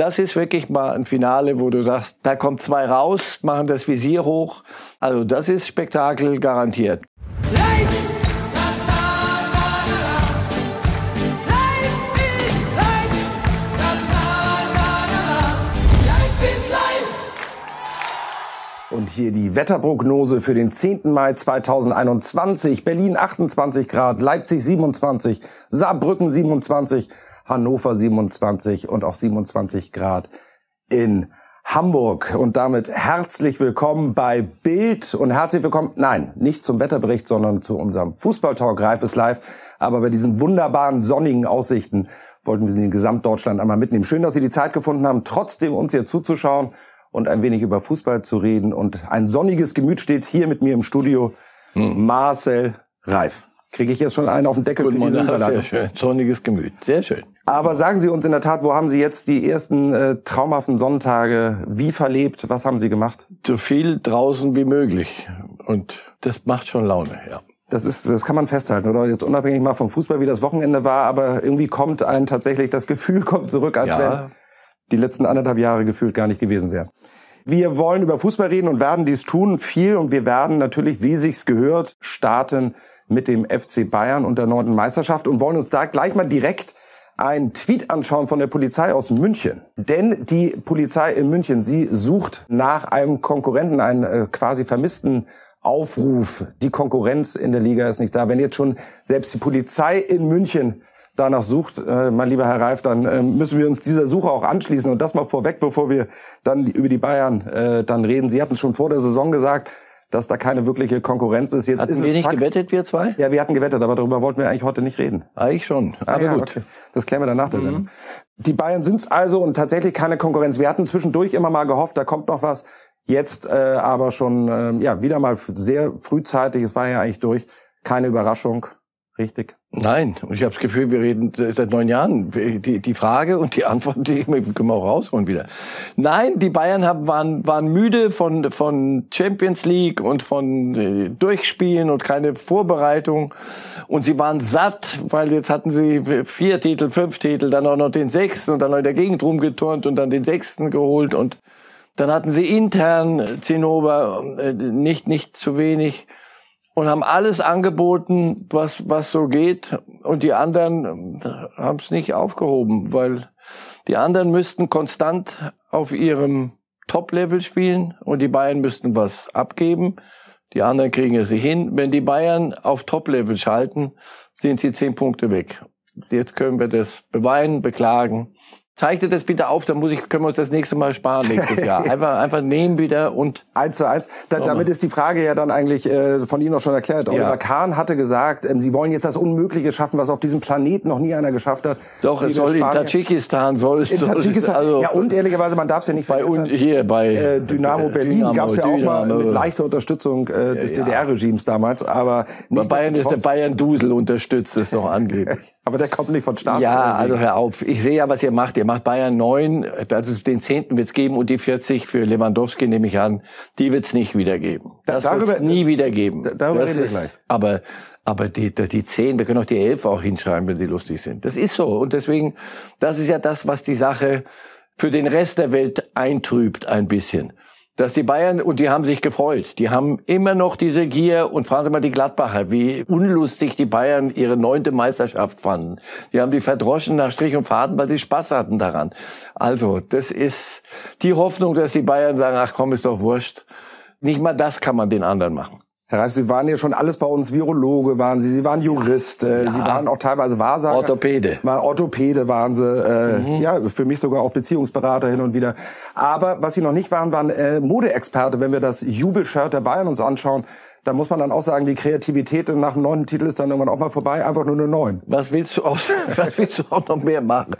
das ist wirklich mal ein Finale, wo du sagst, da kommt zwei raus, machen das Visier hoch. Also das ist Spektakel garantiert. Und hier die Wetterprognose für den 10. Mai 2021. Berlin 28 Grad, Leipzig 27, Saarbrücken 27, Hannover 27 und auch 27 Grad in Hamburg. Und damit herzlich willkommen bei Bild und herzlich willkommen, nein, nicht zum Wetterbericht, sondern zu unserem Fußballtalk Reif live. Aber bei diesen wunderbaren sonnigen Aussichten wollten wir Sie in Gesamtdeutschland einmal mitnehmen. Schön, dass Sie die Zeit gefunden haben, trotzdem uns hier zuzuschauen und ein wenig über Fußball zu reden. Und ein sonniges Gemüt steht hier mit mir im Studio. Hm. Marcel Reif. Kriege ich jetzt schon einen auf den Deckel Guten für diese Überleitung? Sehr schön. Sonniges Gemüt. Sehr schön. Aber sagen Sie uns in der Tat, wo haben Sie jetzt die ersten äh, traumhaften Sonntage wie verlebt? Was haben Sie gemacht? So viel draußen wie möglich. Und das macht schon Laune, ja. Das ist, das kann man festhalten, oder? Jetzt unabhängig mal vom Fußball, wie das Wochenende war, aber irgendwie kommt ein tatsächlich das Gefühl kommt zurück, als ja. wenn die letzten anderthalb Jahre gefühlt gar nicht gewesen wären. Wir wollen über Fußball reden und werden dies tun viel und wir werden natürlich, wie sich's gehört, starten mit dem FC Bayern und der neunten Meisterschaft und wollen uns da gleich mal direkt einen Tweet anschauen von der Polizei aus München. Denn die Polizei in München, sie sucht nach einem Konkurrenten, einen äh, quasi vermissten Aufruf. Die Konkurrenz in der Liga ist nicht da. Wenn jetzt schon selbst die Polizei in München danach sucht, äh, mein lieber Herr Reif, dann äh, müssen wir uns dieser Suche auch anschließen. Und das mal vorweg, bevor wir dann über die Bayern äh, dann reden. Sie hatten schon vor der Saison gesagt, dass da keine wirkliche Konkurrenz ist. Jetzt hatten ist wir nicht Fakt. gewettet, wir zwei? Ja, wir hatten gewettet, aber darüber wollten wir eigentlich heute nicht reden. Eigentlich schon. Aber ah, ja, gut. Okay. Das klären wir dann nach der mhm. Sendung. Die Bayern sind's also und tatsächlich keine Konkurrenz. Wir hatten zwischendurch immer mal gehofft, da kommt noch was. Jetzt äh, aber schon äh, ja wieder mal sehr frühzeitig. Es war ja eigentlich durch. Keine Überraschung. Richtig. Nein, und ich habe das Gefühl, wir reden seit neun Jahren. Die, die Frage und die Antwort, die können wir auch rausholen wieder. Nein, die Bayern haben, waren, waren müde von, von Champions League und von äh, Durchspielen und keine Vorbereitung. Und sie waren satt, weil jetzt hatten sie vier Titel, fünf Titel, dann auch noch den sechsten und dann noch in der Gegend rumgeturnt und dann den sechsten geholt. Und dann hatten sie intern Zinnober äh, nicht, nicht zu wenig und haben alles angeboten, was, was so geht. Und die anderen haben es nicht aufgehoben, weil die anderen müssten konstant auf ihrem Top-Level spielen und die Bayern müssten was abgeben. Die anderen kriegen es nicht hin. Wenn die Bayern auf Top-Level schalten, sind sie zehn Punkte weg. Jetzt können wir das beweinen, beklagen zeichnet das bitte auf, dann muss ich, können wir uns das nächste Mal sparen nächstes Jahr. Einfach, einfach nehmen wieder und. Eins zu eins. Da, damit ist die Frage ja dann eigentlich äh, von Ihnen auch schon erklärt. Oliver ja. Kahn hatte gesagt, ähm, Sie wollen jetzt das Unmögliche schaffen, was auf diesem Planeten noch nie einer geschafft hat. Doch, es soll in Tadschikistan soll es. In Tadschikistan. Also, ja, und ehrlicherweise, man darf es ja nicht vergessen. Bei, hier bei äh, Dynamo Berlin gab es ja auch mal mit leichter Unterstützung äh, des ja, DDR-Regimes damals. Aber bei Bayern ist der Bayern Dusel unterstützt, ist noch angeblich. Aber der kommt nicht von Staats. Ja, also hör auf. Ich sehe ja, was ihr macht. Ihr macht Bayern 9, also den 10. wird's geben und die 40 für Lewandowski nehme ich an, die wird's nicht wiedergeben. Das da, wird's nie wiedergeben. Da, darüber reden wir gleich. Aber, aber die, die 10, wir können auch die 11 auch hinschreiben, wenn die lustig sind. Das ist so. Und deswegen, das ist ja das, was die Sache für den Rest der Welt eintrübt ein bisschen dass die Bayern, und die haben sich gefreut, die haben immer noch diese Gier, und fragen Sie mal die Gladbacher, wie unlustig die Bayern ihre neunte Meisterschaft fanden. Die haben die verdroschen nach Strich und Faden, weil sie Spaß hatten daran. Also, das ist die Hoffnung, dass die Bayern sagen, ach komm, ist doch wurscht. Nicht mal das kann man den anderen machen. Herr Reif, Sie waren ja schon alles bei uns. Virologe waren Sie, Sie waren Jurist, äh, ja. Sie waren auch teilweise Wahrsager. Orthopäde. Mal Orthopäde waren Sie, äh, mhm. ja, für mich sogar auch Beziehungsberater hin und wieder. Aber was Sie noch nicht waren, waren äh, Modeexperte, wenn wir das Jubelshirt der Bayern uns anschauen da muss man dann auch sagen, die Kreativität nach dem neunten Titel ist dann irgendwann auch mal vorbei, einfach nur eine neun. Was willst du auch, was willst du auch noch mehr machen?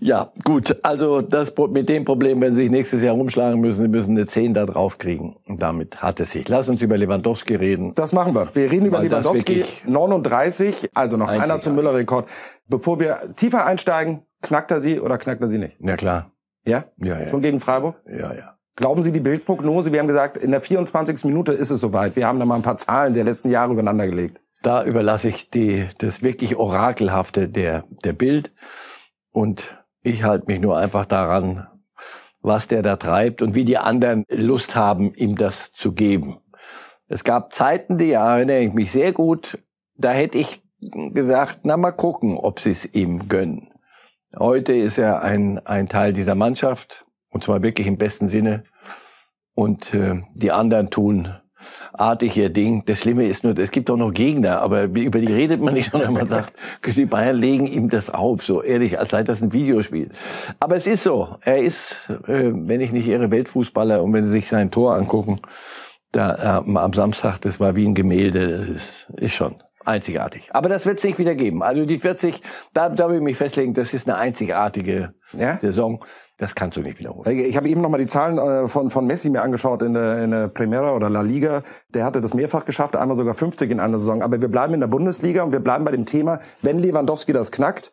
Ja, gut, also das mit dem Problem, wenn sie sich nächstes Jahr rumschlagen müssen, sie müssen eine zehn da drauf kriegen. Und damit hat es sich. Lass uns über Lewandowski reden. Das machen wir. Wir reden über Weil Lewandowski. 39, also noch einer zum Müller-Rekord. Bevor wir tiefer einsteigen, knackt er sie oder knackt er sie nicht? Ja, klar. Ja? Ja, ja. Schon gegen Freiburg? Ja, ja. Glauben Sie die Bildprognose? Wir haben gesagt, in der 24. Minute ist es soweit. Wir haben da mal ein paar Zahlen der letzten Jahre übereinander gelegt. Da überlasse ich die, das wirklich Orakelhafte der, der Bild. Und ich halte mich nur einfach daran, was der da treibt und wie die anderen Lust haben, ihm das zu geben. Es gab Zeiten, die erinnere ich mich sehr gut, da hätte ich gesagt, na mal gucken, ob sie es ihm gönnen. Heute ist er ein, ein Teil dieser Mannschaft, und zwar wirklich im besten Sinne. Und äh, die anderen tun artig ihr Ding. Das Schlimme ist nur, es gibt auch noch Gegner, aber über die redet man nicht, sondern man sagt, die Bayern legen ihm das auf, so ehrlich, als sei das ein Videospiel. Aber es ist so. Er ist, äh, wenn ich nicht irre, Weltfußballer und wenn Sie sich sein Tor angucken, da äh, am Samstag, das war wie ein Gemälde, das ist, ist schon einzigartig. Aber das wird es nicht wieder geben. Also die 40, da, da will ich mich festlegen, das ist eine einzigartige ja? Saison. Das kannst du nicht wiederholen. Ich habe eben noch mal die Zahlen äh, von, von Messi mir angeschaut in der, in der Primera oder La Liga. Der hatte das mehrfach geschafft, einmal sogar 50 in einer Saison. Aber wir bleiben in der Bundesliga und wir bleiben bei dem Thema, wenn Lewandowski das knackt,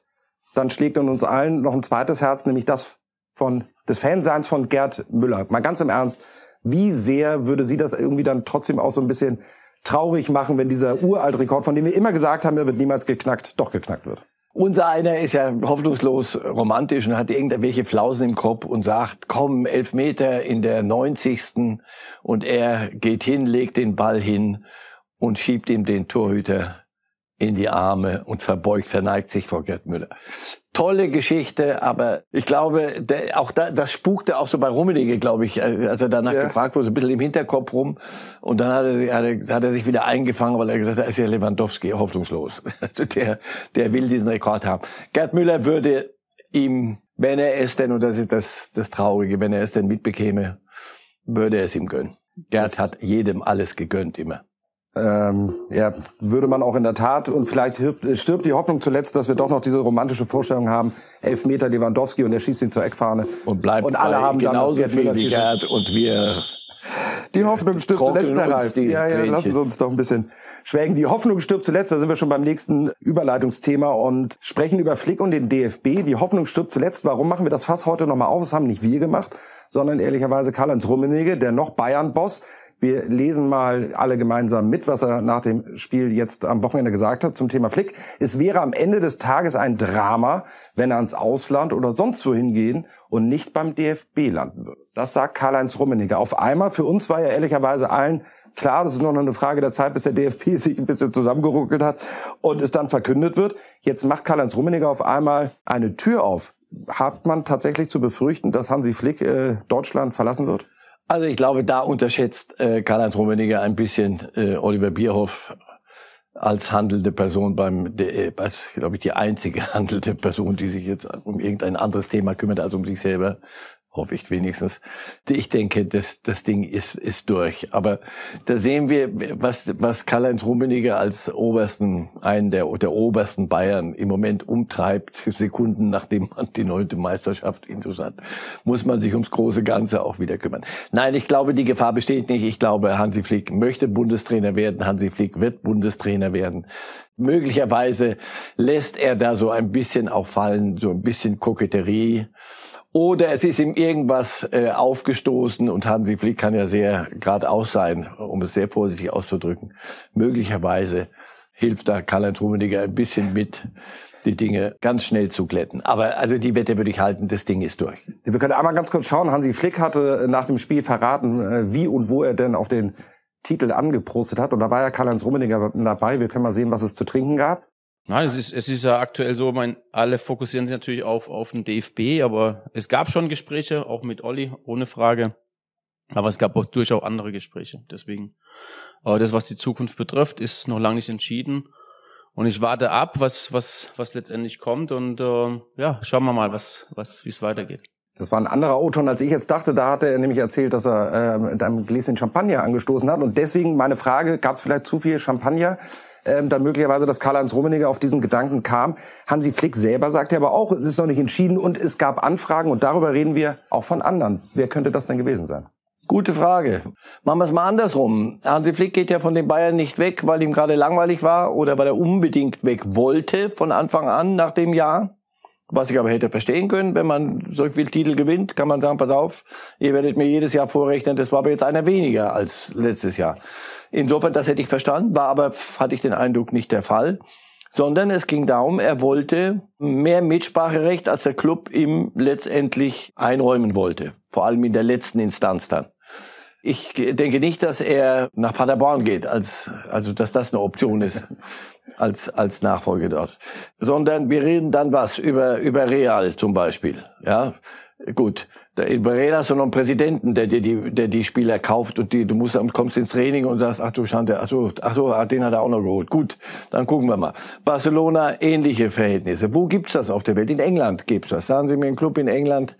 dann schlägt in uns allen noch ein zweites Herz, nämlich das von des Fanseins von Gerd Müller. Mal ganz im Ernst, wie sehr würde Sie das irgendwie dann trotzdem auch so ein bisschen traurig machen, wenn dieser uralt Rekord, von dem wir immer gesagt haben, er wird niemals geknackt, doch geknackt wird? Unser einer ist ja hoffnungslos romantisch und hat irgendwelche Flausen im Kopf und sagt, komm, elf Meter in der 90. Und er geht hin, legt den Ball hin und schiebt ihm den Torhüter in die Arme und verbeugt, verneigt sich vor Gerd Müller. Tolle Geschichte, aber ich glaube, der, auch da, das spukte auch so bei Rummenigge, glaube ich, äh, als er danach ja. gefragt wurde, so ein bisschen im Hinterkopf rum. Und dann hat er, hat er, hat er sich wieder eingefangen, weil er gesagt hat, ist ja Lewandowski hoffnungslos. Also der, der will diesen Rekord haben. Gerd Müller würde ihm, wenn er es denn, und das ist das, das Traurige, wenn er es denn mitbekäme, würde er es ihm gönnen. Gerd das hat jedem alles gegönnt immer. Ähm, ja, würde man auch in der Tat und vielleicht hilft, stirbt die Hoffnung zuletzt, dass wir doch noch diese romantische Vorstellung haben, elf Meter Lewandowski und er schießt ihn zur Eckfahne. Und bleibt und alle haben genauso viel wie Gerd und wir die Hoffnung stirbt zuletzt, Herr Reif. Ja, ja, lassen Sie uns doch ein bisschen schwelgen. Die Hoffnung stirbt zuletzt, da sind wir schon beim nächsten Überleitungsthema und sprechen über Flick und den DFB. Die Hoffnung stirbt zuletzt. Warum machen wir das Fass heute nochmal auf? Das haben nicht wir gemacht, sondern ehrlicherweise Karl-Heinz Rummenigge, der noch Bayern-Boss, wir lesen mal alle gemeinsam mit, was er nach dem Spiel jetzt am Wochenende gesagt hat zum Thema Flick. Es wäre am Ende des Tages ein Drama, wenn er ans Ausland oder sonst wohin gehen und nicht beim DFB landen würde. Das sagt Karl-Heinz Rummenigge. Auf einmal, für uns war ja ehrlicherweise allen klar, das ist nur noch eine Frage der Zeit, bis der DFB sich ein bisschen zusammengeruckelt hat und es dann verkündet wird. Jetzt macht Karl-Heinz Rummenigge auf einmal eine Tür auf. Hat man tatsächlich zu befürchten, dass Hansi Flick äh, Deutschland verlassen wird? Also ich glaube, da unterschätzt äh, Karl-Heinz Rummenigge ein bisschen äh, Oliver Bierhoff als handelnde Person beim, äh, als, glaube ich, die einzige handelnde Person, die sich jetzt um irgendein anderes Thema kümmert als um sich selber hoffe ich wenigstens. Ich denke, das, das Ding ist, ist durch. Aber da sehen wir, was, was Karl-Heinz Rummenigge als obersten, einen der, der obersten Bayern im Moment umtreibt, Sekunden nachdem man die neunte Meisterschaft intus hat, muss man sich ums große Ganze auch wieder kümmern. Nein, ich glaube, die Gefahr besteht nicht. Ich glaube, Hansi Flick möchte Bundestrainer werden. Hansi Flick wird Bundestrainer werden. Möglicherweise lässt er da so ein bisschen auch fallen, so ein bisschen Koketterie. Oder es ist ihm irgendwas äh, aufgestoßen und Hansi Flick kann ja sehr geradeaus sein, um es sehr vorsichtig auszudrücken. Möglicherweise hilft da Karl-Heinz Rummenigge ein bisschen mit, die Dinge ganz schnell zu glätten. Aber also die Wette würde ich halten, das Ding ist durch. Wir können einmal ganz kurz schauen. Hansi Flick hatte nach dem Spiel verraten, äh, wie und wo er denn auf den Titel angeprostet hat. Und da war ja Karl-Heinz Rummenigge dabei. Wir können mal sehen, was es zu trinken gab. Nein, es ist, es ist ja aktuell so, mein, alle fokussieren sich natürlich auf, auf den DFB, aber es gab schon Gespräche, auch mit Olli, ohne Frage. Aber es gab auch durchaus andere Gespräche. Deswegen, aber das, was die Zukunft betrifft, ist noch lange nicht entschieden. Und ich warte ab, was, was, was letztendlich kommt. Und äh, ja, schauen wir mal, was, was, wie es weitergeht. Das war ein anderer O-Ton, als ich jetzt dachte. Da hatte er nämlich erzählt, dass er äh, mit einem Gläschen Champagner angestoßen hat. Und deswegen meine Frage, gab es vielleicht zu viel Champagner? Ähm, dann möglicherweise, dass Karl-Heinz Rummenigge auf diesen Gedanken kam. Hansi Flick selber sagte aber auch, es ist noch nicht entschieden und es gab Anfragen und darüber reden wir auch von anderen. Wer könnte das denn gewesen sein? Gute Frage. Machen wir es mal andersrum. Hansi Flick geht ja von den Bayern nicht weg, weil ihm gerade langweilig war oder weil er unbedingt weg wollte von Anfang an nach dem Jahr. Was ich aber hätte verstehen können, wenn man so viel Titel gewinnt, kann man sagen, pass auf, ihr werdet mir jedes Jahr vorrechnen, das war aber jetzt einer weniger als letztes Jahr. Insofern, das hätte ich verstanden, war aber, hatte ich den Eindruck, nicht der Fall. sondern es ging darum, er wollte mehr Mitspracherecht, als der Club ihm letztendlich einräumen wollte. Vor allem in der letzten Instanz dann. Ich denke nicht, dass er nach Paderborn geht, als, also dass das eine Option ist als, als Nachfolger dort. Sondern wir reden dann was über, über Real zum Beispiel. Ja, gut. In noch einen Präsidenten, der dir die, der die Spieler kauft und die, du musst, kommst ins Training und sagst, ach du Schande, ach du, ach du, den hat er auch noch geholt. Gut, dann gucken wir mal. Barcelona, ähnliche Verhältnisse. Wo gibt's das auf der Welt? In England gibt's das. Sagen Sie mir einen Club in England,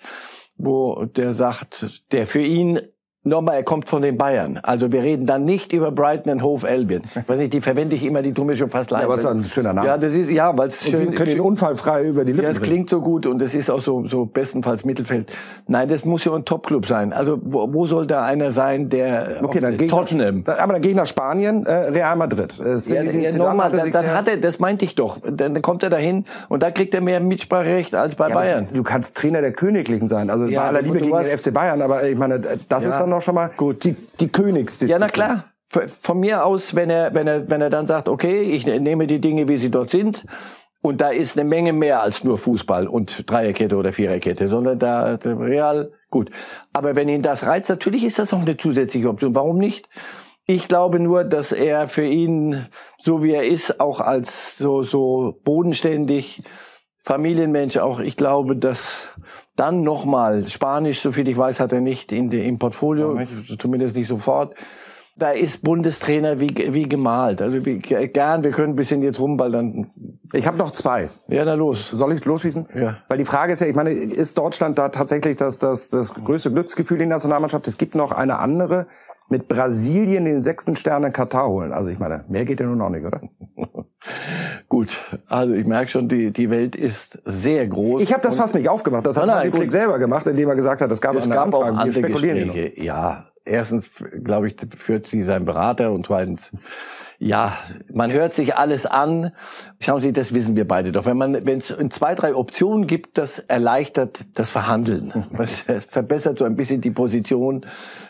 wo der sagt, der für ihn Nochmal, er kommt von den Bayern. Also wir reden dann nicht über Brighton and Hove Albion. Ich weiß nicht, die verwende ich immer, die tun mir schon fast leid. Ja, was ein schöner Name. Ja, das ist, ja, weil es schön, Sie können den unfallfrei über die Lippen Ja, es klingt so gut und es ist auch so, so bestenfalls Mittelfeld. Nein, das muss ja ein Top-Club sein. Also wo, wo soll da einer sein, der okay, dann Tottenham. Nach, aber dann nach Spanien, äh, Real Madrid. Äh, ja, ja, nochmal, dann, dann hat er, das meinte ich doch. Dann kommt er dahin und da kriegt er mehr Mitspracherecht als bei ja, Bayern. Du kannst Trainer der Königlichen sein. Also ja, bei aller Liebe gegen den FC Bayern, aber ich meine, das ist dann noch schon mal gut die, die Königsdisziplin. Ja, na klar. Von mir aus, wenn er, wenn er, wenn er dann sagt, okay, ich nehme die Dinge, wie sie dort sind, und da ist eine Menge mehr als nur Fußball und Dreierkette oder Viererkette, sondern da Real gut. Aber wenn ihn das reizt, natürlich ist das auch eine zusätzliche Option. Warum nicht? Ich glaube nur, dass er für ihn, so wie er ist, auch als so so bodenständig Familienmensch auch, ich glaube, dass dann nochmal Spanisch, so viel ich weiß, hat er nicht in de, im Portfolio, oh, zumindest nicht sofort. Da ist Bundestrainer wie, wie gemalt. Also wie, gern, wir können ein bisschen jetzt rumballern. Ich habe noch zwei. Ja, na los. Soll ich losschießen? Ja. Weil die Frage ist ja, ich meine, ist Deutschland da tatsächlich das, das, das größte Glücksgefühl in der Nationalmannschaft? Es gibt noch eine andere mit Brasilien den sechsten Stern in Katar holen. Also ich meine, mehr geht ja nun auch nicht, oder? Gut, also ich merke schon, die, die Welt ist sehr groß. Ich habe das fast nicht aufgemacht. Das hat Hansi Flick selber gemacht, indem er gesagt hat, es gab es eine gab Anfrage. auch andere Gespräche. Ja, erstens, glaube ich, führt sie sein Berater und zweitens ja, man hört sich alles an. Schauen Sie, das wissen wir beide doch. Wenn man, wenn es zwei, drei Optionen gibt, das erleichtert das Verhandeln. Es verbessert so ein bisschen die Position,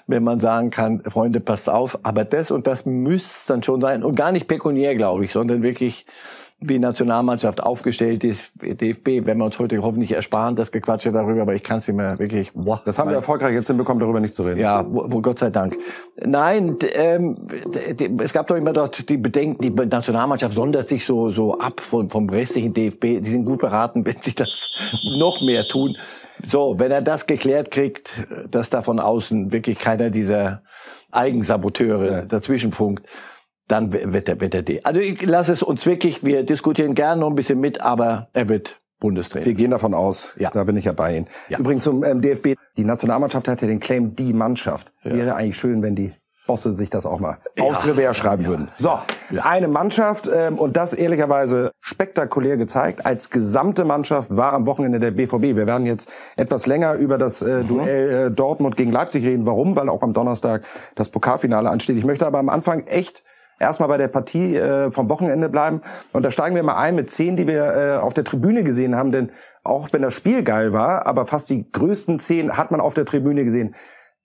wenn man sagen kann, Freunde, passt auf. Aber das und das müsste dann schon sein. Und gar nicht pekuniär, glaube ich, sondern wirklich wie Nationalmannschaft aufgestellt ist, DFB, wenn wir uns heute hoffentlich ersparen, das Gequatsche darüber, aber ich kann es nicht mehr wirklich. Boah, das haben wir erfolgreich jetzt hinbekommen, darüber nicht zu reden. Ja, wo, wo Gott sei Dank. Nein, ähm, es gab doch immer dort die Bedenken, die Nationalmannschaft sondert sich so so ab vom, vom restlichen DFB. Die sind gut beraten, wenn sie das noch mehr tun. So, wenn er das geklärt kriegt, dass da von außen wirklich keiner dieser Eigensaboteure ja. dazwischenfunkt, dann wird er, wird er die. Also ich lasse es uns wirklich, wir diskutieren gerne noch ein bisschen mit, aber er wird Bundestrainer. Wir gehen davon aus. Ja. Da bin ich ja bei Ihnen. Ja. Übrigens zum ähm, DFB. Die Nationalmannschaft hat ja den Claim, die Mannschaft. Ja. Wäre eigentlich schön, wenn die Bosse sich das auch mal ja. aufs Revers schreiben würden. So, eine Mannschaft ähm, und das ehrlicherweise spektakulär gezeigt. Als gesamte Mannschaft war am Wochenende der BVB. Wir werden jetzt etwas länger über das äh, mhm. Duell äh, Dortmund gegen Leipzig reden. Warum? Weil auch am Donnerstag das Pokalfinale ansteht. Ich möchte aber am Anfang echt erstmal bei der Partie äh, vom Wochenende bleiben. Und da steigen wir mal ein mit zehn, die wir äh, auf der Tribüne gesehen haben. Denn auch wenn das Spiel geil war, aber fast die größten zehn hat man auf der Tribüne gesehen.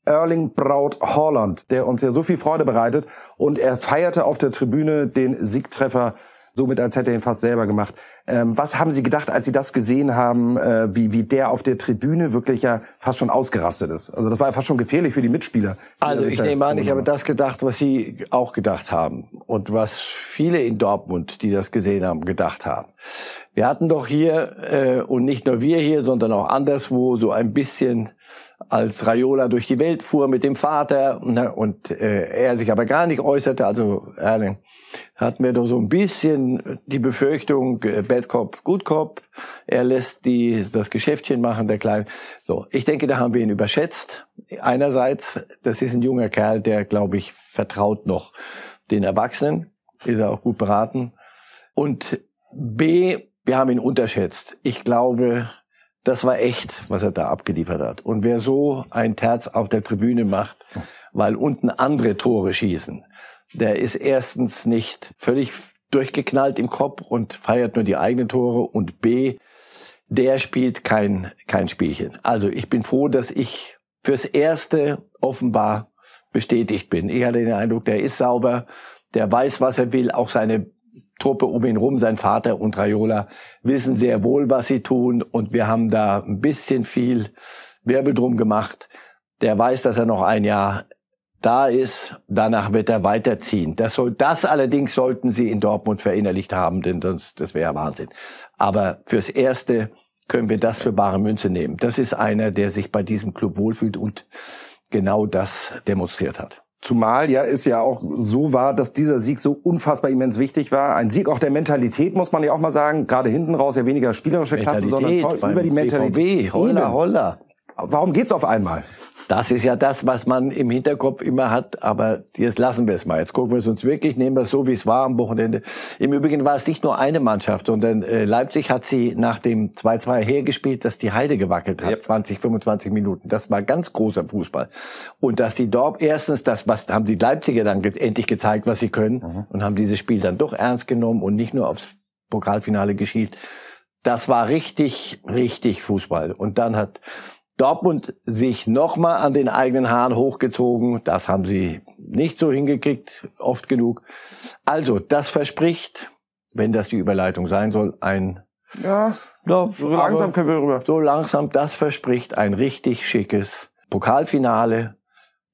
Erling Braut Holland, der uns ja so viel Freude bereitet. Und er feierte auf der Tribüne den Siegtreffer somit als hätte er ihn fast selber gemacht. Ähm, was haben Sie gedacht, als Sie das gesehen haben, äh, wie, wie der auf der Tribüne wirklich ja fast schon ausgerastet ist? Also das war ja fast schon gefährlich für die Mitspieler. Also ich nehme an, ich habe das gedacht, was Sie auch gedacht haben und was viele in Dortmund, die das gesehen haben, gedacht haben. Wir hatten doch hier, äh, und nicht nur wir hier, sondern auch anderswo, so ein bisschen als Raiola durch die Welt fuhr mit dem Vater ne, und äh, er sich aber gar nicht äußerte, also Erling hatten wir doch so ein bisschen die Befürchtung, äh, Bad Cop, Good Cop, er lässt die, das Geschäftchen machen, der Kleine. So, ich denke, da haben wir ihn überschätzt. Einerseits, das ist ein junger Kerl, der, glaube ich, vertraut noch den Erwachsenen, ist er auch gut beraten. Und B, wir haben ihn unterschätzt. Ich glaube, das war echt, was er da abgeliefert hat. Und wer so ein Terz auf der Tribüne macht, weil unten andere Tore schießen, der ist erstens nicht völlig durchgeknallt im Kopf und feiert nur die eigenen Tore und B, der spielt kein, kein Spielchen. Also ich bin froh, dass ich fürs Erste offenbar bestätigt bin. Ich hatte den Eindruck, der ist sauber, der weiß, was er will, auch seine Truppe um ihn rum, sein Vater und Raiola, wissen sehr wohl, was sie tun. Und wir haben da ein bisschen viel Wirbel drum gemacht. Der weiß, dass er noch ein Jahr da ist. Danach wird er weiterziehen. Das soll, das allerdings sollten sie in Dortmund verinnerlicht haben, denn das, das wäre Wahnsinn. Aber fürs Erste können wir das für bare Münze nehmen. Das ist einer, der sich bei diesem Club wohlfühlt und genau das demonstriert hat. Zumal ja es ja auch so war, dass dieser Sieg so unfassbar immens wichtig war. Ein Sieg auch der Mentalität, muss man ja auch mal sagen. Gerade hinten raus ja weniger spielerische Klasse, sondern über die Mentalität. BVB, holla, holla. Warum geht's auf einmal? Das ist ja das, was man im Hinterkopf immer hat, aber jetzt lassen wir es mal. Jetzt gucken wir es uns wirklich, nehmen wir es so, wie es war am Wochenende. Im Übrigen war es nicht nur eine Mannschaft, sondern äh, Leipzig hat sie nach dem 2-2 hergespielt, dass die Heide gewackelt hat, ja. 20, 25 Minuten. Das war ganz großer Fußball. Und dass die Dorp, erstens, das was haben die Leipziger dann endlich gezeigt, was sie können mhm. und haben dieses Spiel dann doch ernst genommen und nicht nur aufs Pokalfinale geschielt. Das war richtig, richtig Fußball. Und dann hat Dortmund sich nochmal an den eigenen Haaren hochgezogen. Das haben sie nicht so hingekriegt, oft genug. Also, das verspricht, wenn das die Überleitung sein soll, ein ja, ja so langsam können wir rüber. So langsam, das verspricht ein richtig schickes Pokalfinale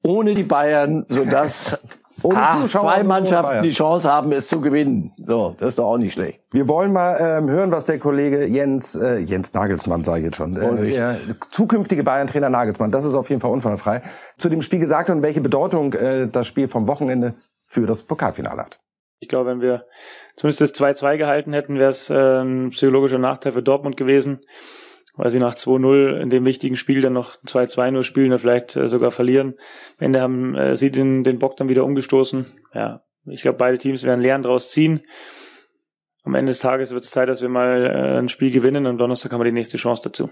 ohne die Bayern, sodass ohne ah, Zuschauer zwei Mannschaften die Chance haben, es zu gewinnen. So, das ist doch auch nicht schlecht. Wir wollen mal ähm, hören, was der Kollege Jens, äh, Jens Nagelsmann, sage ich jetzt schon, äh, der zukünftige Bayern-Trainer Nagelsmann, das ist auf jeden Fall unfallfrei, zu dem Spiel gesagt hat und welche Bedeutung äh, das Spiel vom Wochenende für das Pokalfinale hat. Ich glaube, wenn wir zumindest das 2-2 gehalten hätten, wäre es äh, ein psychologischer Nachteil für Dortmund gewesen weil sie nach 2-0 in dem wichtigen Spiel dann noch 2-2 nur spielen oder vielleicht äh, sogar verlieren. Am Ende haben äh, sie den, den Bock dann wieder umgestoßen. Ja, ich glaube, beide Teams werden Lehren draus ziehen. Am Ende des Tages wird es Zeit, dass wir mal äh, ein Spiel gewinnen und Donnerstag haben wir die nächste Chance dazu.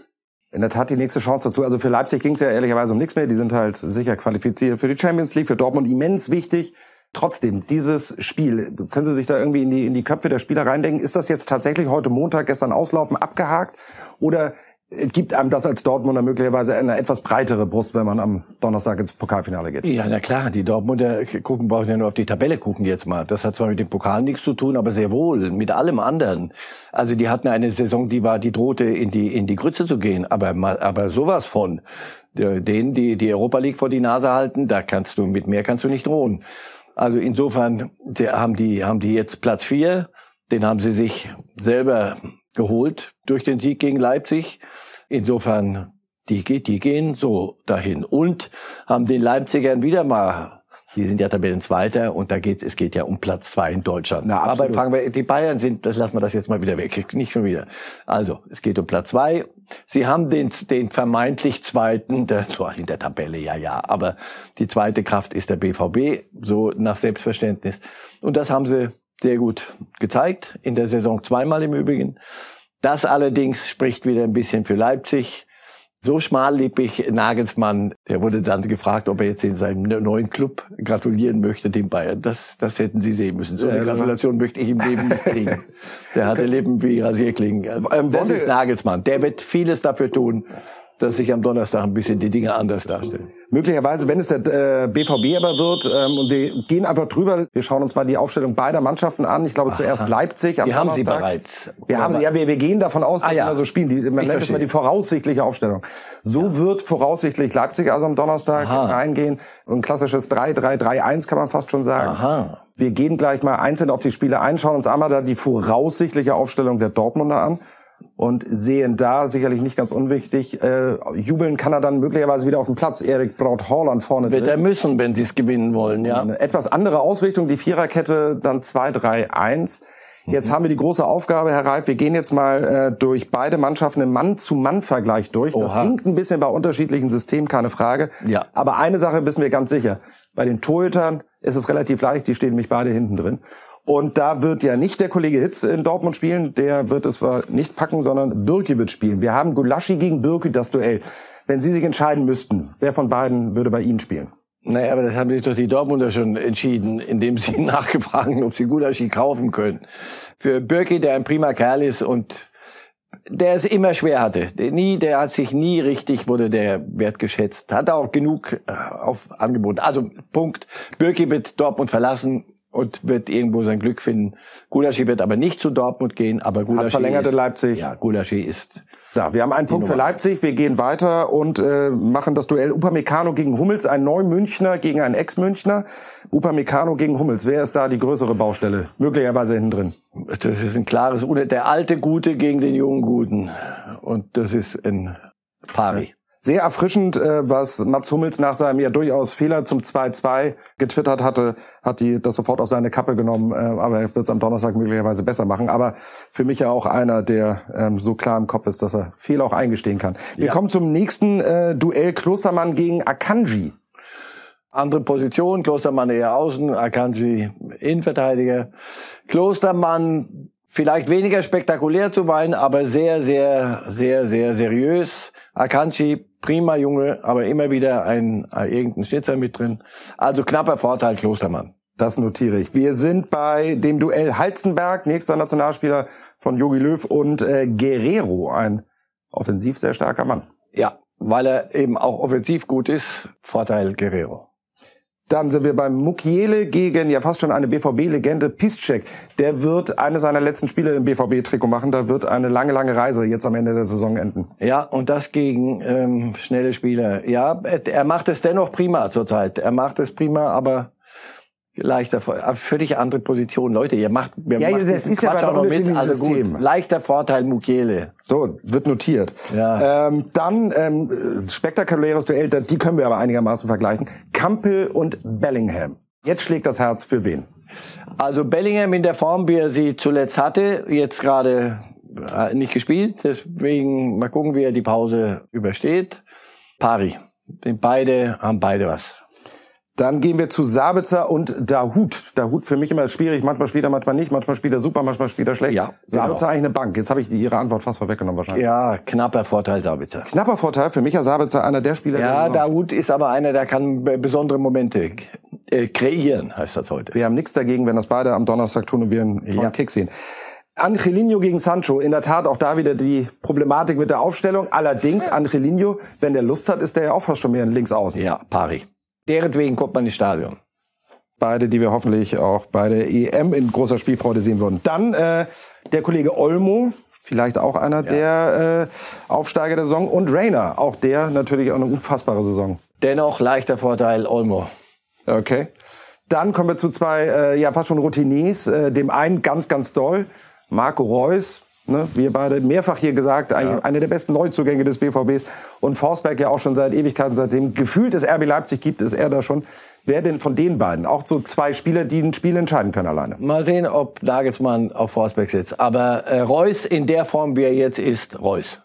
In der Tat die nächste Chance dazu. Also für Leipzig ging es ja ehrlicherweise um nichts mehr. Die sind halt sicher qualifiziert für die Champions League, für Dortmund immens wichtig. Trotzdem, dieses Spiel, können Sie sich da irgendwie in die, in die Köpfe der Spieler reindenken? Ist das jetzt tatsächlich heute Montag, gestern auslaufen, abgehakt? Oder gibt einem das als Dortmunder möglicherweise eine etwas breitere Brust, wenn man am Donnerstag ins Pokalfinale geht. Ja, na klar, die Dortmunder gucken, brauchen ja nur auf die Tabelle gucken jetzt mal. Das hat zwar mit dem Pokal nichts zu tun, aber sehr wohl mit allem anderen. Also die hatten eine Saison, die war, die drohte in die in die Grütze zu gehen, aber aber sowas von denen, die die Europa League vor die Nase halten, da kannst du mit mehr kannst du nicht drohen. Also insofern haben die haben die jetzt Platz vier, den haben sie sich selber geholt durch den Sieg gegen Leipzig. Insofern, die, die gehen so dahin und haben den Leipzigern wieder mal die sind ja Tabellenzweiter und da geht es geht ja um Platz zwei in Deutschland. Na, Aber fangen wir, die Bayern sind, das lassen wir das jetzt mal wieder weg, nicht schon wieder. Also, es geht um Platz zwei. Sie haben den, den vermeintlich zweiten, der, in der Tabelle, ja, ja, aber die zweite Kraft ist der BVB, so nach Selbstverständnis. Und das haben sie sehr gut gezeigt, in der Saison zweimal im Übrigen. Das allerdings spricht wieder ein bisschen für Leipzig. So schmallippig Nagelsmann, der wurde dann gefragt, ob er jetzt in seinem neuen Club gratulieren möchte, dem Bayern. Das, das hätten Sie sehen müssen. So eine Gratulation möchte ich im Leben nicht kriegen. Der hatte Leben wie Rasierklingen. Ähm, das ist Nagelsmann. Der wird vieles dafür tun, dass sich am Donnerstag ein bisschen die Dinge anders darstellen. Möglicherweise, wenn es der äh, BVB aber wird, ähm, und wir gehen einfach drüber, wir schauen uns mal die Aufstellung beider Mannschaften an. Ich glaube Aha. zuerst Leipzig am Wir haben sie bereits. Wir haben, ja, wir, wir gehen davon aus, dass ah, ja. sie so spielen. Die, man ich nennt es mal die voraussichtliche Aufstellung. So ja. wird voraussichtlich Leipzig also am Donnerstag Aha. reingehen. Ein klassisches 3-3-3-1 kann man fast schon sagen. Aha. Wir gehen gleich mal einzeln auf die Spiele ein, schauen uns einmal da die voraussichtliche Aufstellung der Dortmunder an und sehen da sicherlich nicht ganz unwichtig. Äh, jubeln kann er dann möglicherweise wieder auf dem Platz. Erik Braut Haaland vorne Wird drin. er müssen, wenn sie es gewinnen wollen, ja. Eine etwas andere Ausrichtung, die Viererkette dann 2-3-1. Jetzt mhm. haben wir die große Aufgabe, Herr Reif, wir gehen jetzt mal äh, durch beide Mannschaften im Mann-zu-Mann-Vergleich durch. Oha. Das hinkt ein bisschen bei unterschiedlichen Systemen, keine Frage. Ja. Aber eine Sache wissen wir ganz sicher. Bei den Torhütern ist es relativ leicht, die stehen nämlich beide hinten drin. Und da wird ja nicht der Kollege Hitz in Dortmund spielen, der wird es zwar nicht packen, sondern Birki wird spielen. Wir haben Gulaschi gegen Birki, das Duell. Wenn Sie sich entscheiden müssten, wer von beiden würde bei Ihnen spielen? Naja, aber das haben sich doch die Dortmunder schon entschieden, indem sie nachgefragt haben, ob sie Gulaschi kaufen können. Für Birki, der ein prima Kerl ist und der es immer schwer hatte. Der, nie, der hat sich nie richtig, wurde der wertgeschätzt. Hat auch genug äh, auf Angebot. Also Punkt. Birki wird Dortmund verlassen und wird irgendwo sein Glück finden. Gulaschi wird aber nicht zu Dortmund gehen, aber Gulaschi Hat verlängert ist, Leipzig. Ja, Gulaschi ist da, wir haben einen Punkt für Leipzig. Wir gehen weiter und äh, machen das Duell Upamecano gegen Hummels. Ein Neumünchner gegen einen Ex-Münchner. Upamecano gegen Hummels. Wer ist da die größere Baustelle? Möglicherweise hinten drin. Das ist ein klares, der alte Gute gegen den jungen Guten. Und das ist ein Pari. Sehr erfrischend, äh, was Mats Hummels nach seinem ja durchaus Fehler zum 2-2 getwittert hatte, hat die das sofort auf seine Kappe genommen, äh, aber er wird es am Donnerstag möglicherweise besser machen. Aber für mich ja auch einer, der ähm, so klar im Kopf ist, dass er Fehler auch eingestehen kann. Wir ja. kommen zum nächsten äh, Duell Klostermann gegen Akanji. Andere Position, Klostermann eher außen, Akanji Innenverteidiger. Klostermann vielleicht weniger spektakulär zu weinen, aber sehr, sehr, sehr, sehr seriös. Akanji prima Junge, aber immer wieder ein, ein irgendein Schnitzer mit drin. Also knapper Vorteil Klostermann. Das notiere ich. Wir sind bei dem Duell Halzenberg, nächster Nationalspieler von Jogi Löw und äh, Guerrero, ein offensiv sehr starker Mann. Ja, weil er eben auch offensiv gut ist. Vorteil Guerrero. Dann sind wir beim Mukiele gegen ja fast schon eine BVB-Legende Piszczek. Der wird eine seiner letzten Spiele im BVB-Trikot machen. Da wird eine lange, lange Reise jetzt am Ende der Saison enden. Ja, und das gegen ähm, schnelle Spieler. Ja, er macht es dennoch prima zurzeit. Er macht es prima, aber leichter völlig andere Position. Leute, ihr macht mir ja, macht das ist Quatsch ja auch noch mit. Also System. gut, leichter Vorteil Mukiele. So, wird notiert. Ja. Ähm, dann ähm, spektakuläres Duell, die können wir aber einigermaßen vergleichen. Campbell und Bellingham. Jetzt schlägt das Herz für wen? Also Bellingham in der Form, wie er sie zuletzt hatte, jetzt gerade äh, nicht gespielt. Deswegen mal gucken, wie er die Pause übersteht. Pari. Denn beide haben beide was. Dann gehen wir zu Sabitzer und Dahut. Dahut für mich immer schwierig. Manchmal spielt er, manchmal nicht. Manchmal spielt er super, manchmal spielt er schlecht. Ja, Sabitzer genau. eigentlich eine Bank. Jetzt habe ich Ihre Antwort fast vorweggenommen wahrscheinlich. Ja, knapper Vorteil Sabitzer. Knapper Vorteil. Für mich ist Sabitzer einer der Spieler. Ja, Dahut ist aber einer, der kann besondere Momente äh, kreieren, heißt das heute. Wir haben nichts dagegen, wenn das beide am Donnerstag tun und wir einen ja. Kick sehen. Angelino gegen Sancho, in der Tat auch da wieder die Problematik mit der Aufstellung. Allerdings Angelino, wenn der Lust hat, ist der ja auch fast schon mehr ein Linksaußen. Ja, pari. Deretwegen kommt man ins Stadion. Beide, die wir hoffentlich auch bei der EM in großer Spielfreude sehen würden. Dann äh, der Kollege Olmo, vielleicht auch einer ja. der äh, Aufsteiger der Saison. Und Rainer, auch der natürlich auch eine unfassbare Saison. Dennoch leichter Vorteil Olmo. Okay. Dann kommen wir zu zwei, äh, ja fast schon Routiniers. Äh, dem einen ganz, ganz doll, Marco Reus, Ne? Wir beide mehrfach hier gesagt, ja. eine der besten Neuzugänge des BVBs. Und Forsberg ja auch schon seit Ewigkeiten, seitdem gefühlt es RB Leipzig gibt, ist er da schon. Wer denn von den beiden? Auch so zwei Spieler, die ein Spiel entscheiden können alleine. Mal sehen, ob Nagelsmann auf Forsberg sitzt. Aber äh, Reus in der Form, wie er jetzt ist, Reus.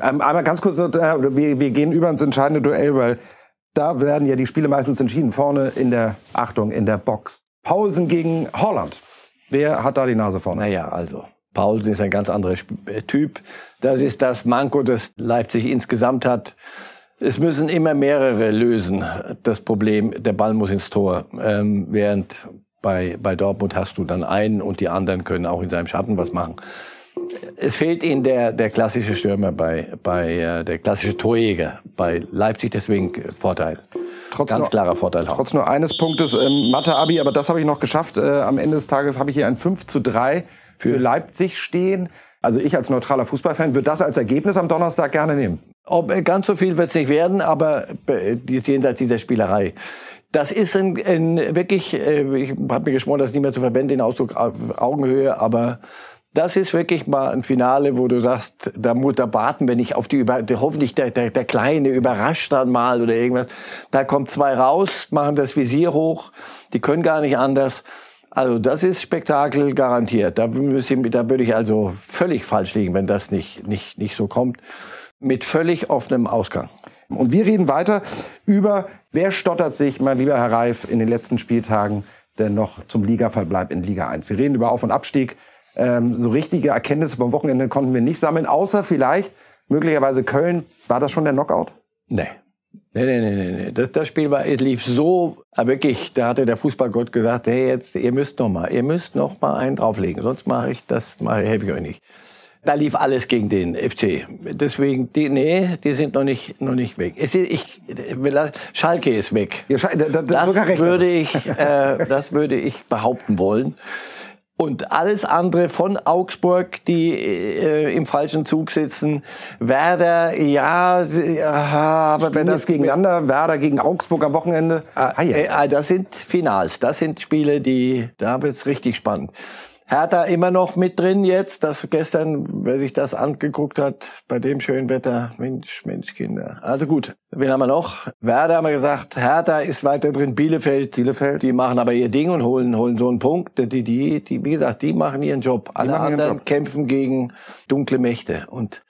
Ähm, einmal ganz kurz, äh, wir, wir gehen über ins entscheidende Duell, weil da werden ja die Spiele meistens entschieden. Vorne in der, Achtung, in der Box. Paulsen gegen Holland. Wer hat da die Nase vorne? Naja, also. Paulsen ist ein ganz anderer äh, Typ. Das ist das Manko, das Leipzig insgesamt hat. Es müssen immer mehrere lösen, das Problem, der Ball muss ins Tor. Ähm, während bei, bei Dortmund hast du dann einen und die anderen können auch in seinem Schatten was machen. Es fehlt ihnen der, der klassische Stürmer bei, bei äh, der klassische Torjäger bei Leipzig, deswegen Vorteil. Trotz Ganz nur, klarer Vorteil. Trotz nur eines Punktes ähm, Mathe-Abi, aber das habe ich noch geschafft. Äh, am Ende des Tages habe ich hier ein 5 zu 3 für Leipzig stehen. Also ich als neutraler Fußballfan würde das als Ergebnis am Donnerstag gerne nehmen. Ob, äh, ganz so viel wird es nicht werden, aber äh, jenseits dieser Spielerei. Das ist ein, ein wirklich, äh, ich habe mir geschworen, das nicht mehr zu verwenden, den Ausdruck Augenhöhe, aber das ist wirklich mal ein Finale, wo du sagst, da, da warten wir nicht auf die, Über hoffentlich der, der, der Kleine überrascht dann mal oder irgendwas. Da kommen zwei raus, machen das Visier hoch, die können gar nicht anders. Also das ist Spektakel garantiert. Da, müssen, da würde ich also völlig falsch liegen, wenn das nicht, nicht, nicht so kommt. Mit völlig offenem Ausgang. Und wir reden weiter über, wer stottert sich, mein lieber Herr Reif, in den letzten Spieltagen denn noch zum Ligaverbleib in Liga 1. Wir reden über Auf- und Abstieg. Ähm, so richtige Erkenntnisse vom Wochenende konnten wir nicht sammeln, außer vielleicht möglicherweise Köln. War das schon der Knockout? Nee. Nee, nee, nee, nee. nee. Das, das Spiel war, es lief so, wirklich, da hatte der Fußballgott gesagt, hey, jetzt, ihr müsst noch mal, ihr müsst noch mal einen drauflegen, sonst mache ich das, mache, helfe ich euch nicht. Da lief alles gegen den FC. Deswegen, die, nee, die sind noch nicht, noch nicht weg. Es ist, ich, Schalke ist weg. Ja, da, da, das würde ich, äh, das würde ich behaupten wollen. Und alles andere von Augsburg, die äh, im falschen Zug sitzen, Werder, ja, aha, aber wenn das gegeneinander, Werder gegen Augsburg am Wochenende. Ah, ah, ja. äh, das sind Finals, das sind Spiele, die, da wird's richtig spannend. Hertha immer noch mit drin jetzt, dass gestern, wer sich das angeguckt hat, bei dem schönen Wetter, Mensch, Mensch, Kinder. Also gut, wen haben wir noch? Werder haben wir gesagt, Hertha ist weiter drin, Bielefeld, Bielefeld, die machen aber ihr Ding und holen, holen so einen Punkt. Die, die, die, wie gesagt, die machen ihren Job. Alle anderen Job. kämpfen gegen dunkle Mächte und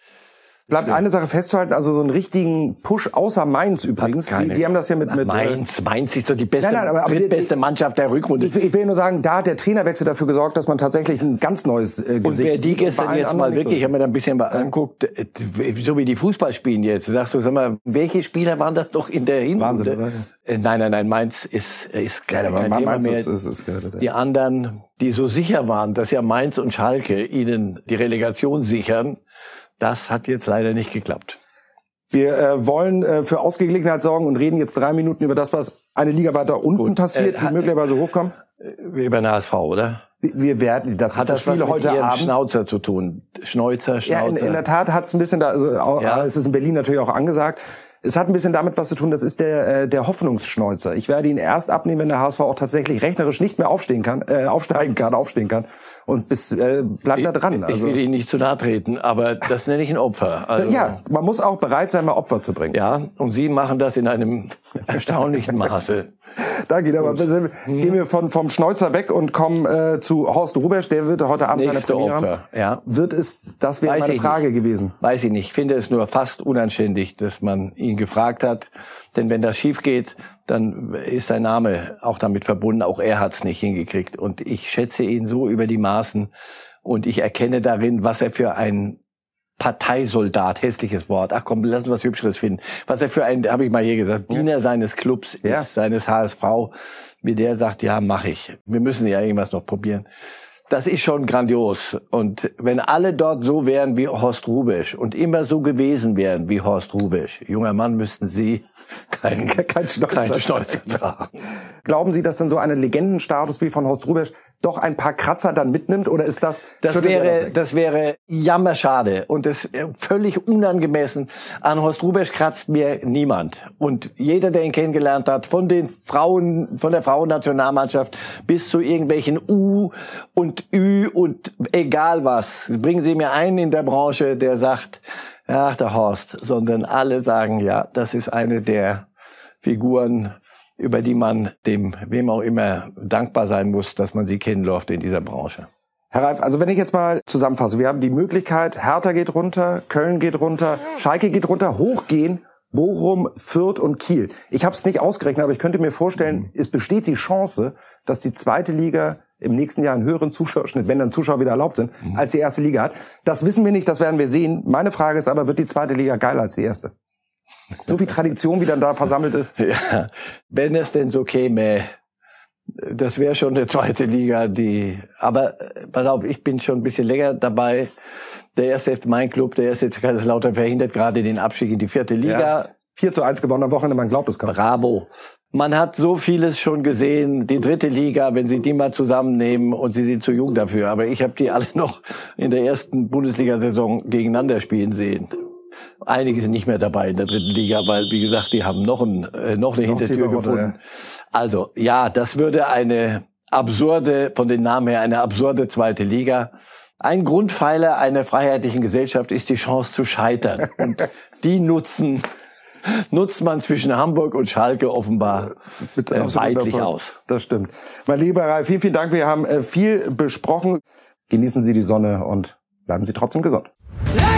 Bleibt ja. eine Sache festzuhalten, also so einen richtigen Push außer Mainz übrigens. Die, die, haben das ja mit, mit Mainz. Mainz ist doch die beste, nein, nein, aber, aber beste Mannschaft der Rückrunde. Ich, ich, will nur sagen, da hat der Trainerwechsel dafür gesorgt, dass man tatsächlich ein ganz neues äh, Gesicht Und wer die gestern jetzt mal wirklich, so. ich habe mir da ein bisschen mal anguckt, äh, so wie die Fußball spielen jetzt, sagst du, sag mal, welche Spieler waren das doch in der Hinrunde? Wahnsinn, oder? Äh, nein, nein, nein, Mainz ist, ist kein, ja, kein Thema mehr. Ist, ist, ist geil, die anderen, die so sicher waren, dass ja Mainz und Schalke ihnen die Relegation sichern, das hat jetzt leider nicht geklappt. Wir äh, wollen äh, für Ausgeglichenheit sorgen und reden jetzt drei Minuten über das, was eine Liga weiter unten Gut. passiert, äh, die möglicherweise hochkommen. Wie bei der HSV, oder? Wir werden, das hat das Spiel heute Abend. Schnauzer zu tun. Schneuzer, Schnauzer. Ja, in, in der Tat hat es ein bisschen da, also, ja. es ist in Berlin natürlich auch angesagt. Es hat ein bisschen damit was zu tun, das ist der, äh, der Hoffnungsschneuzer. Ich werde ihn erst abnehmen, wenn der HSV auch tatsächlich rechnerisch nicht mehr aufstehen kann, äh, aufsteigen kann, aufstehen kann. Und bis äh, bleibt da dran. Also. Ich will ihn nicht zu nahe treten, aber das nenne ich ein Opfer. Also, ja, man muss auch bereit sein, mal Opfer zu bringen. Ja, und Sie machen das in einem erstaunlichen Maße. Da geht aber hm. gehen wir von vom Schneuzer weg und kommen äh, zu Horst Rubesch. Der wird heute Abend seine Premiere Opfer, haben. Ja. Wird es? Das wäre meine Frage nicht. gewesen. Weiß ich nicht. Ich finde es nur fast unanständig, dass man ihn gefragt hat. Denn wenn das schief geht, dann ist sein Name auch damit verbunden. Auch er hat es nicht hingekriegt. Und ich schätze ihn so über die Maßen. Und ich erkenne darin, was er für ein Parteisoldat, hässliches Wort. Ach komm, lass uns was Hübscheres finden. Was er für ein, habe ich mal hier gesagt, Diener ja. seines Clubs ja. ist, seines HSV, wie der sagt, ja, mach ich. Wir müssen ja irgendwas noch probieren das ist schon grandios. Und wenn alle dort so wären wie Horst Rubesch und immer so gewesen wären wie Horst Rubesch, junger Mann, müssten Sie keinen kein Schnäuzer, kein Schnäuzer tragen. Glauben Sie, dass dann so eine Legendenstatus wie von Horst Rubesch doch ein paar Kratzer dann mitnimmt? Oder ist das... Das wäre, das, das, wäre jammerschade und das völlig unangemessen. An Horst Rubesch kratzt mir niemand. Und jeder, der ihn kennengelernt hat, von den Frauen, von der Frauennationalmannschaft bis zu irgendwelchen U- und Ü und egal was. Bringen Sie mir einen in der Branche, der sagt, ach, der Horst, sondern alle sagen, ja, das ist eine der Figuren, über die man dem, wem auch immer, dankbar sein muss, dass man sie kennen durfte in dieser Branche. Herr Reif, also wenn ich jetzt mal zusammenfasse, wir haben die Möglichkeit, Hertha geht runter, Köln geht runter, Schalke geht runter, hochgehen, Bochum, Fürth und Kiel. Ich habe es nicht ausgerechnet, aber ich könnte mir vorstellen, mhm. es besteht die Chance, dass die zweite Liga im nächsten Jahr einen höheren Zuschauerschnitt, wenn dann Zuschauer wieder erlaubt sind, mhm. als die erste Liga hat. Das wissen wir nicht, das werden wir sehen. Meine Frage ist aber, wird die zweite Liga geiler als die erste? So viel Tradition, wie dann da versammelt ist. Ja, wenn es denn so käme, das wäre schon eine zweite Liga, die, aber äh, pass auf, ich bin schon ein bisschen länger dabei. Der erste mein Club, der erste Kaiserslautern verhindert gerade den Abstieg in die vierte Liga. Ja. 4 zu 1 gewonnen am Wochenende, man glaubt es kaum. Bravo. Man hat so vieles schon gesehen. Die dritte Liga, wenn Sie die mal zusammennehmen und Sie sind zu jung dafür. Aber ich habe die alle noch in der ersten Bundesliga-Saison gegeneinander spielen sehen. Einige sind nicht mehr dabei in der dritten Liga, weil, wie gesagt, die haben noch, ein, äh, noch eine noch Hintertür gefunden. Also, ja, das würde eine absurde, von den Namen her, eine absurde zweite Liga. Ein Grundpfeiler einer freiheitlichen Gesellschaft ist die Chance zu scheitern. Und die nutzen nutzt man zwischen Hamburg und Schalke offenbar Mit äh, weitlich davon. aus. Das stimmt. Mein lieber Ralf, vielen, vielen Dank. Wir haben äh, viel besprochen. Genießen Sie die Sonne und bleiben Sie trotzdem gesund. Leid!